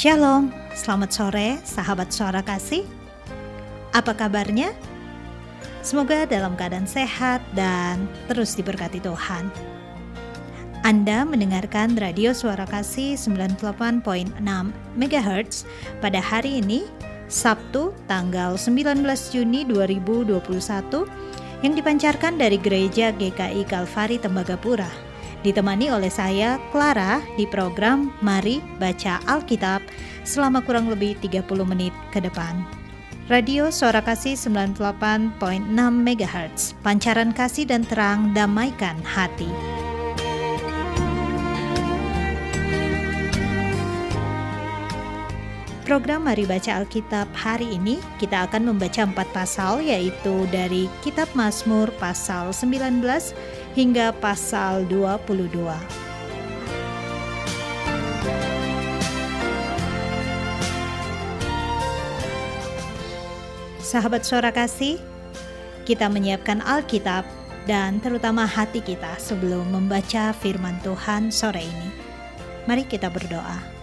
Shalom, selamat sore sahabat suara kasih. Apa kabarnya? Semoga dalam keadaan sehat dan terus diberkati Tuhan. Anda mendengarkan radio suara kasih 98.6 MHz pada hari ini, Sabtu tanggal 19 Juni 2021 yang dipancarkan dari Gereja GKI Kalvari Tembagapura ditemani oleh saya Clara di program Mari Baca Alkitab selama kurang lebih 30 menit ke depan. Radio Suara Kasih 98.6 MHz, pancaran kasih dan terang damaikan hati. Program Mari Baca Alkitab hari ini kita akan membaca empat pasal yaitu dari Kitab Mazmur pasal 19 hingga pasal 22. Sahabat suara kasih, kita menyiapkan Alkitab dan terutama hati kita sebelum membaca firman Tuhan sore ini. Mari kita berdoa.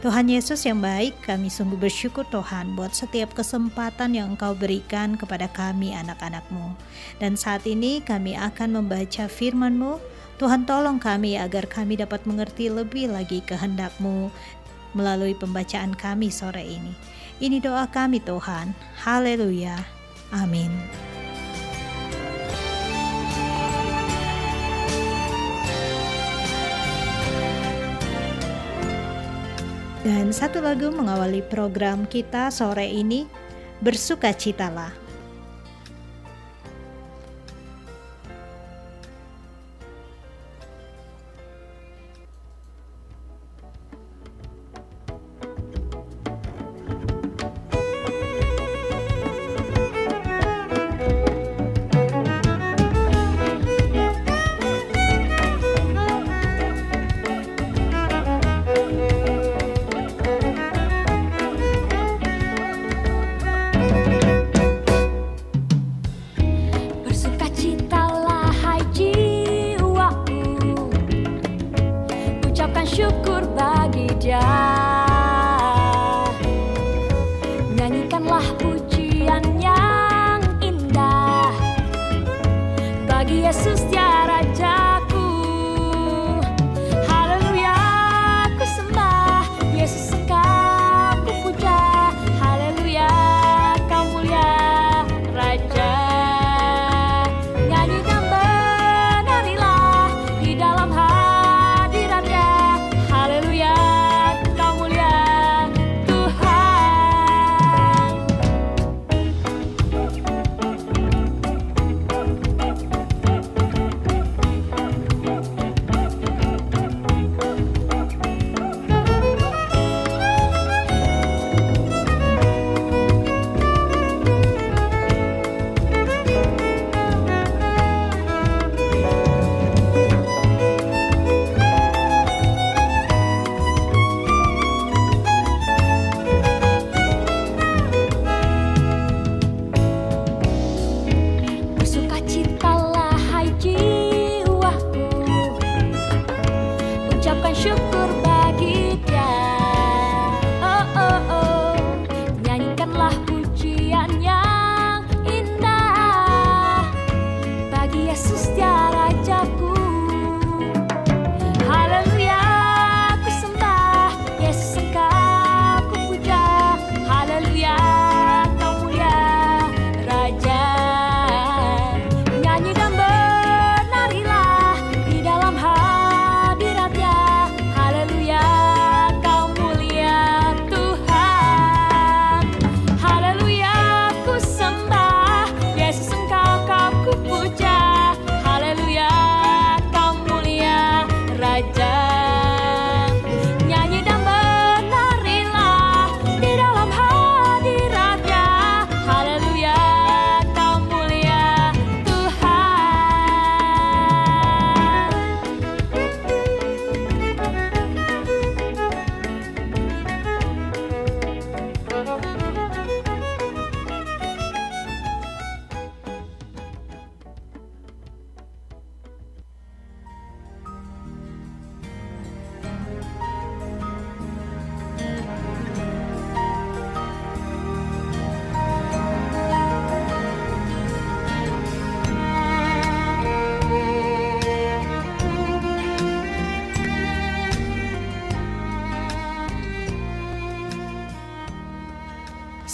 Tuhan Yesus yang baik, kami sungguh bersyukur Tuhan buat setiap kesempatan yang Engkau berikan kepada kami anak-anakmu. Dan saat ini kami akan membaca firman-Mu. Tuhan tolong kami agar kami dapat mengerti lebih lagi kehendak-Mu melalui pembacaan kami sore ini. Ini doa kami Tuhan. Haleluya. Amin. Dan satu lagu mengawali program kita sore ini, Bersukacitalah.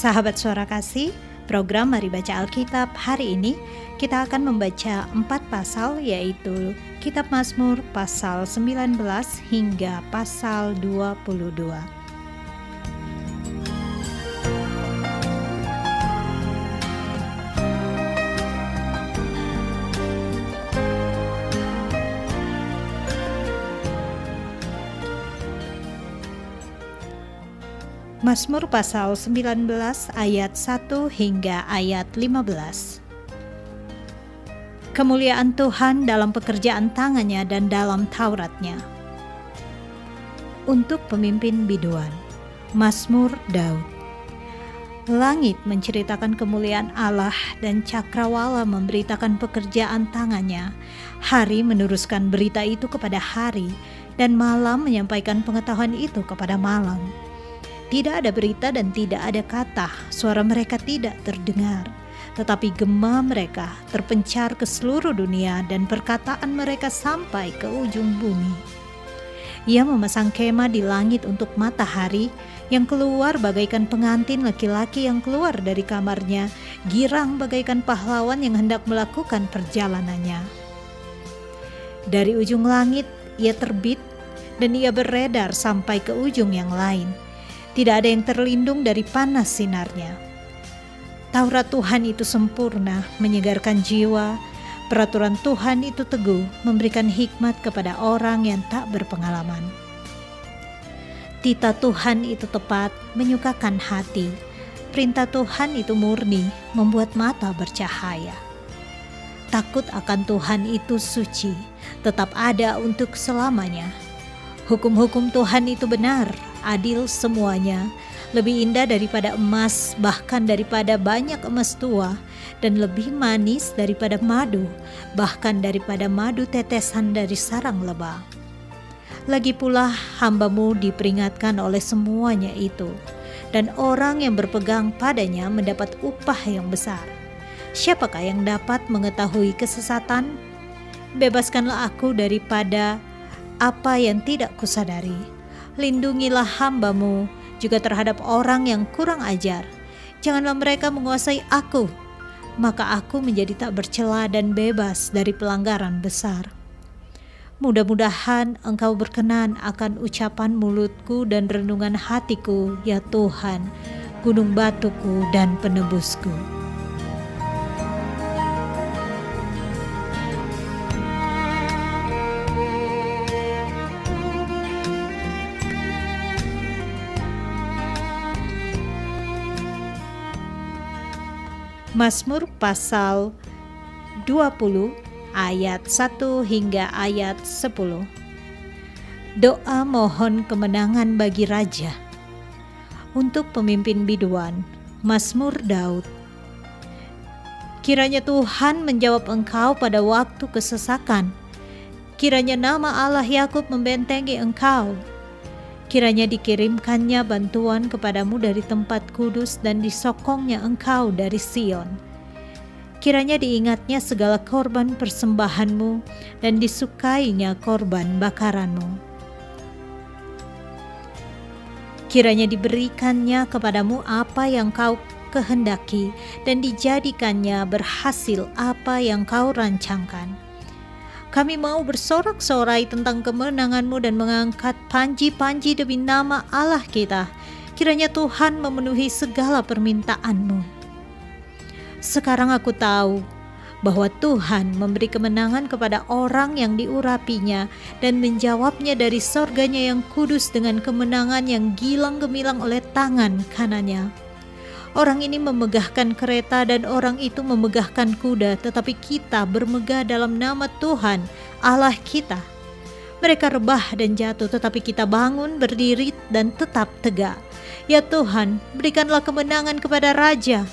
Sahabat suara kasih, program Mari Baca Alkitab hari ini kita akan membaca empat pasal yaitu Kitab Mazmur pasal 19 hingga pasal 22. Mazmur pasal 19 ayat 1 hingga ayat 15. Kemuliaan Tuhan dalam pekerjaan tangannya dan dalam Tauratnya. Untuk pemimpin biduan, Mazmur Daud. Langit menceritakan kemuliaan Allah dan cakrawala memberitakan pekerjaan tangannya. Hari meneruskan berita itu kepada hari dan malam menyampaikan pengetahuan itu kepada malam. Tidak ada berita dan tidak ada kata, suara mereka tidak terdengar. Tetapi gema mereka terpencar ke seluruh dunia dan perkataan mereka sampai ke ujung bumi. Ia memasang kemah di langit untuk matahari yang keluar bagaikan pengantin laki-laki yang keluar dari kamarnya, girang bagaikan pahlawan yang hendak melakukan perjalanannya. Dari ujung langit ia terbit dan ia beredar sampai ke ujung yang lain tidak ada yang terlindung dari panas sinarnya. Taurat Tuhan itu sempurna, menyegarkan jiwa. Peraturan Tuhan itu teguh, memberikan hikmat kepada orang yang tak berpengalaman. Tita Tuhan itu tepat, menyukakan hati. Perintah Tuhan itu murni, membuat mata bercahaya. Takut akan Tuhan itu suci, tetap ada untuk selamanya. Hukum-hukum Tuhan itu benar, adil semuanya, lebih indah daripada emas, bahkan daripada banyak emas tua, dan lebih manis daripada madu, bahkan daripada madu tetesan dari sarang lebah. Lagi pula hambamu diperingatkan oleh semuanya itu, dan orang yang berpegang padanya mendapat upah yang besar. Siapakah yang dapat mengetahui kesesatan? Bebaskanlah aku daripada apa yang tidak kusadari lindungilah hambamu juga terhadap orang yang kurang ajar. Janganlah mereka menguasai aku, maka aku menjadi tak bercela dan bebas dari pelanggaran besar. Mudah-mudahan engkau berkenan akan ucapan mulutku dan renungan hatiku, ya Tuhan, gunung batuku dan penebusku. Mazmur pasal 20 ayat 1 hingga ayat 10. Doa mohon kemenangan bagi raja. Untuk pemimpin biduan, Mazmur Daud. Kiranya Tuhan menjawab engkau pada waktu kesesakan. Kiranya nama Allah Yakub membentengi engkau Kiranya dikirimkannya bantuan kepadamu dari tempat kudus dan disokongnya engkau dari Sion. Kiranya diingatnya segala korban persembahanmu dan disukainya korban bakaranmu. Kiranya diberikannya kepadamu apa yang kau kehendaki dan dijadikannya berhasil apa yang kau rancangkan kami mau bersorak-sorai tentang kemenanganmu dan mengangkat panji-panji demi nama Allah kita. Kiranya Tuhan memenuhi segala permintaanmu. Sekarang aku tahu bahwa Tuhan memberi kemenangan kepada orang yang diurapinya dan menjawabnya dari sorganya yang kudus dengan kemenangan yang gilang gemilang oleh tangan kanannya. Orang ini memegahkan kereta dan orang itu memegahkan kuda, tetapi kita bermegah dalam nama Tuhan, Allah kita. Mereka rebah dan jatuh, tetapi kita bangun, berdiri, dan tetap tegak. Ya Tuhan, berikanlah kemenangan kepada Raja.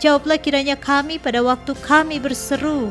Jawablah kiranya kami pada waktu kami berseru.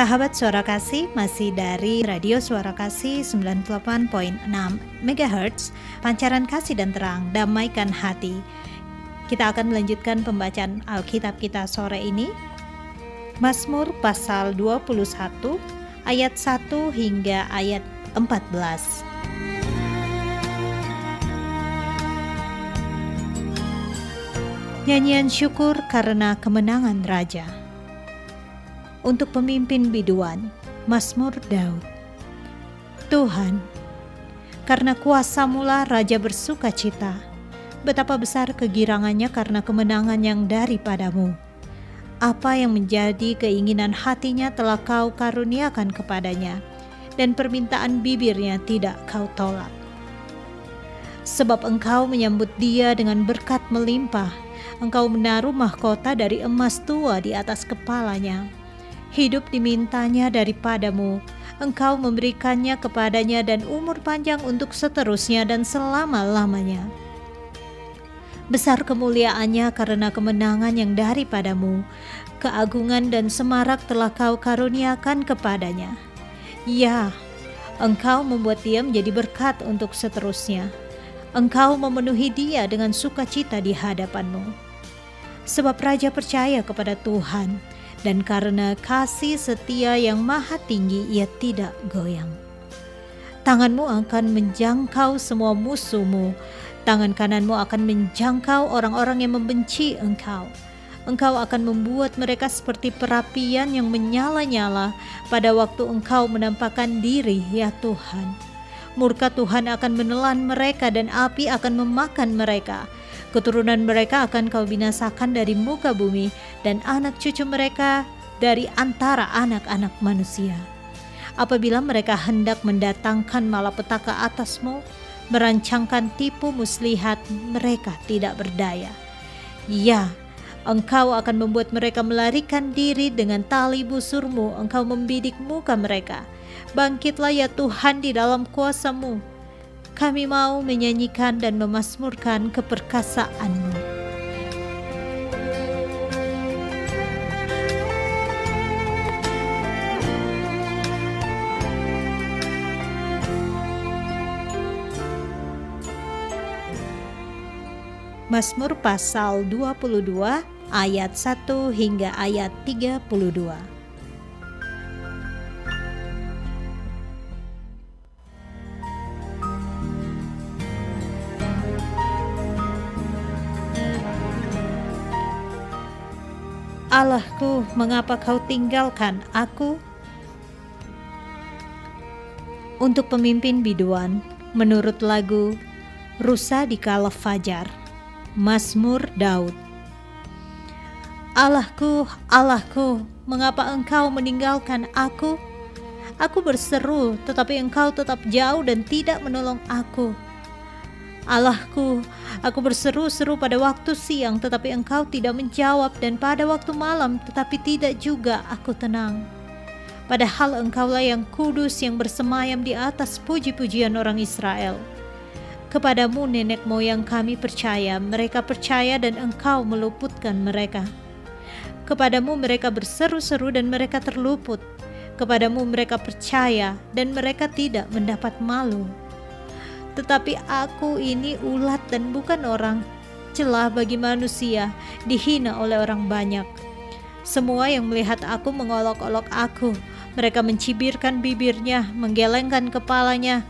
Sahabat Suara Kasih masih dari Radio Suara Kasih 98.6 MHz Pancaran Kasih dan Terang Damaikan Hati. Kita akan melanjutkan pembacaan Alkitab kita sore ini. Mazmur pasal 21 ayat 1 hingga ayat 14 Nyanyian syukur karena kemenangan Raja untuk pemimpin biduan, Mazmur Daud. Tuhan, karena kuasa mula Raja bersuka cita, betapa besar kegirangannya karena kemenangan yang daripadamu. Apa yang menjadi keinginan hatinya telah kau karuniakan kepadanya, dan permintaan bibirnya tidak kau tolak. Sebab engkau menyambut dia dengan berkat melimpah, engkau menaruh mahkota dari emas tua di atas kepalanya hidup dimintanya daripadamu, engkau memberikannya kepadanya dan umur panjang untuk seterusnya dan selama-lamanya. Besar kemuliaannya karena kemenangan yang daripadamu, keagungan dan semarak telah kau karuniakan kepadanya. Ya, engkau membuat dia menjadi berkat untuk seterusnya. Engkau memenuhi dia dengan sukacita di hadapanmu. Sebab raja percaya kepada Tuhan, dan karena kasih setia yang maha tinggi ia tidak goyang. Tanganmu akan menjangkau semua musuhmu, tangan kananmu akan menjangkau orang-orang yang membenci engkau. Engkau akan membuat mereka seperti perapian yang menyala-nyala pada waktu engkau menampakkan diri, ya Tuhan. Murka Tuhan akan menelan mereka dan api akan memakan mereka Keturunan mereka akan kau binasakan dari muka bumi dan anak cucu mereka dari antara anak-anak manusia. Apabila mereka hendak mendatangkan malapetaka atasmu, merancangkan tipu muslihat, mereka tidak berdaya. Ya, Engkau akan membuat mereka melarikan diri dengan tali busurmu. Engkau membidik muka mereka. Bangkitlah ya Tuhan di dalam kuasamu. Kami mau menyanyikan dan memasmurkan keperkasaanmu. Mazmur pasal 22 ayat 1 hingga ayat 32. Allahku, mengapa kau tinggalkan aku? Untuk pemimpin biduan, menurut lagu Rusa di Kala Fajar. Mazmur Daud Allahku, Allahku, mengapa engkau meninggalkan aku? Aku berseru, tetapi engkau tetap jauh dan tidak menolong aku. Allahku, aku berseru-seru pada waktu siang, tetapi engkau tidak menjawab, dan pada waktu malam, tetapi tidak juga aku tenang. Padahal engkaulah yang kudus yang bersemayam di atas puji-pujian orang Israel. Kepadamu nenek moyang kami percaya, mereka percaya dan engkau meluputkan mereka. Kepadamu mereka berseru-seru dan mereka terluput. Kepadamu mereka percaya dan mereka tidak mendapat malu. Tetapi aku ini ulat dan bukan orang, celah bagi manusia, dihina oleh orang banyak. Semua yang melihat aku mengolok-olok aku, mereka mencibirkan bibirnya, menggelengkan kepalanya,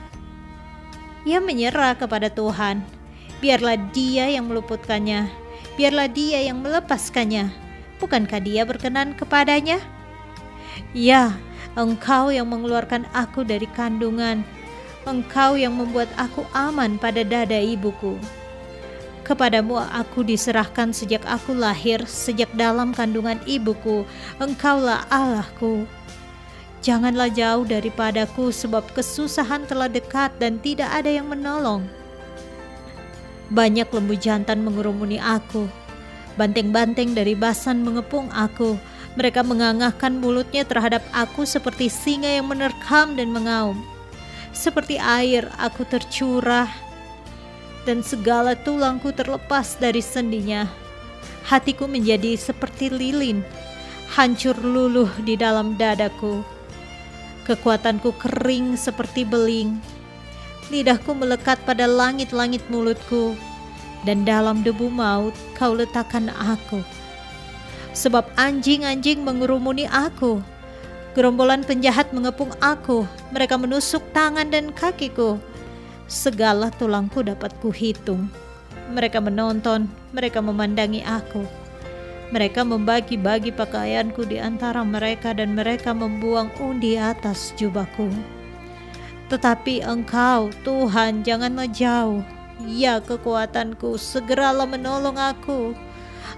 ia menyerah kepada Tuhan. Biarlah Dia yang meluputkannya, biarlah Dia yang melepaskannya. Bukankah Dia berkenan kepadanya? Ya, Engkau yang mengeluarkan aku dari kandungan, Engkau yang membuat aku aman pada dada ibuku. Kepadamu aku diserahkan sejak aku lahir, sejak dalam kandungan ibuku. Engkaulah Allahku. Janganlah jauh daripadaku, sebab kesusahan telah dekat dan tidak ada yang menolong. Banyak lembu jantan mengurumuni aku, banteng-banteng dari basan mengepung aku. Mereka mengangahkan mulutnya terhadap aku seperti singa yang menerkam dan mengaum. Seperti air aku tercurah dan segala tulangku terlepas dari sendinya. Hatiku menjadi seperti lilin, hancur luluh di dalam dadaku. Kekuatanku kering seperti beling. Lidahku melekat pada langit-langit mulutku, dan dalam debu maut kau letakkan aku. Sebab anjing-anjing mengurumuni aku, gerombolan penjahat mengepung aku, mereka menusuk tangan dan kakiku. Segala tulangku dapat kuhitung. Mereka menonton, mereka memandangi aku mereka membagi-bagi pakaianku di antara mereka dan mereka membuang undi atas jubahku. Tetapi engkau, Tuhan, janganlah jauh. Ya kekuatanku, segeralah menolong aku.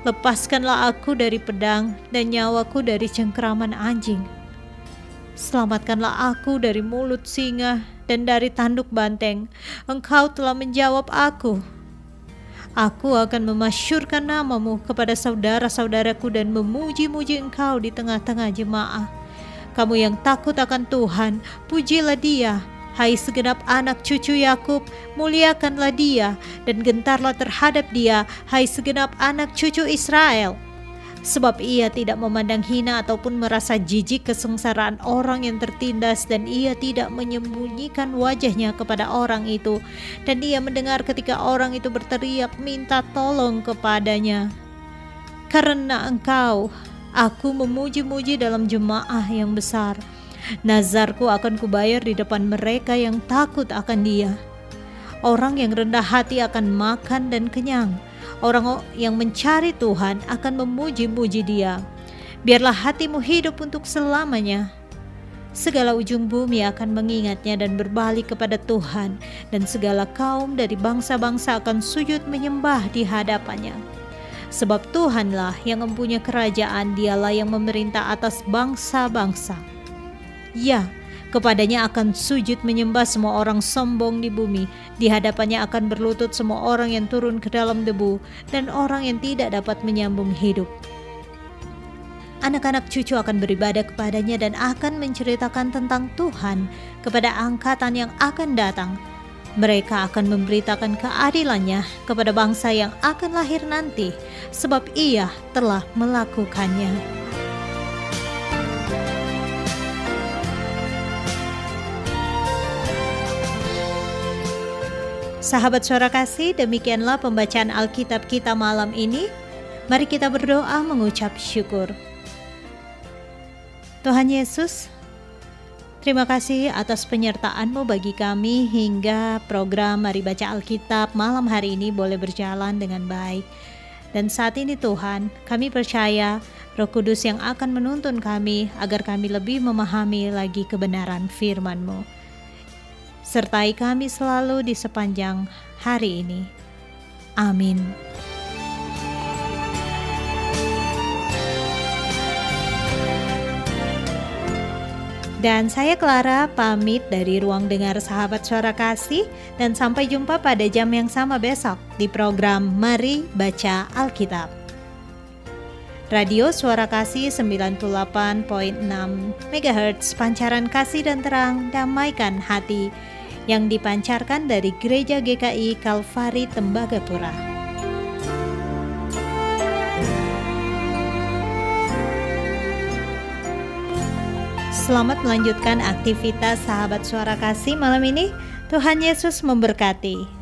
Lepaskanlah aku dari pedang dan nyawaku dari cengkraman anjing. Selamatkanlah aku dari mulut singa dan dari tanduk banteng. Engkau telah menjawab aku Aku akan memasyurkan namamu kepada saudara-saudaraku dan memuji-muji engkau di tengah-tengah jemaah. Kamu yang takut akan Tuhan, pujilah dia. Hai segenap anak cucu Yakub, muliakanlah dia dan gentarlah terhadap dia, hai segenap anak cucu Israel sebab ia tidak memandang hina ataupun merasa jijik kesengsaraan orang yang tertindas dan ia tidak menyembunyikan wajahnya kepada orang itu. Dan ia mendengar ketika orang itu berteriak minta tolong kepadanya. Karena engkau aku memuji-muji dalam jemaah yang besar. Nazarku akan kubayar di depan mereka yang takut akan dia. Orang yang rendah hati akan makan dan kenyang Orang yang mencari Tuhan akan memuji-muji Dia. Biarlah hatimu hidup untuk selamanya. Segala ujung bumi akan mengingatnya dan berbalik kepada Tuhan, dan segala kaum dari bangsa-bangsa akan sujud menyembah di hadapannya. Sebab Tuhanlah yang mempunyai kerajaan, dialah yang memerintah atas bangsa-bangsa. Ya, Kepadanya akan sujud menyembah semua orang sombong di bumi. Di hadapannya akan berlutut semua orang yang turun ke dalam debu dan orang yang tidak dapat menyambung hidup. Anak-anak cucu akan beribadah kepadanya dan akan menceritakan tentang Tuhan kepada angkatan yang akan datang. Mereka akan memberitakan keadilannya kepada bangsa yang akan lahir nanti, sebab ia telah melakukannya. Sahabat suara kasih, demikianlah pembacaan Alkitab kita malam ini. Mari kita berdoa mengucap syukur. Tuhan Yesus, terima kasih atas penyertaan-Mu bagi kami hingga program Mari Baca Alkitab malam hari ini boleh berjalan dengan baik. Dan saat ini Tuhan, kami percaya Roh Kudus yang akan menuntun kami agar kami lebih memahami lagi kebenaran firman-Mu sertai kami selalu di sepanjang hari ini. Amin. Dan saya Clara pamit dari ruang dengar sahabat suara kasih dan sampai jumpa pada jam yang sama besok di program Mari Baca Alkitab. Radio Suara Kasih 98.6 MHz Pancaran Kasih dan Terang Damaikan Hati yang dipancarkan dari Gereja GKI Kalvari Tembagapura. Selamat melanjutkan aktivitas sahabat suara kasih malam ini. Tuhan Yesus memberkati.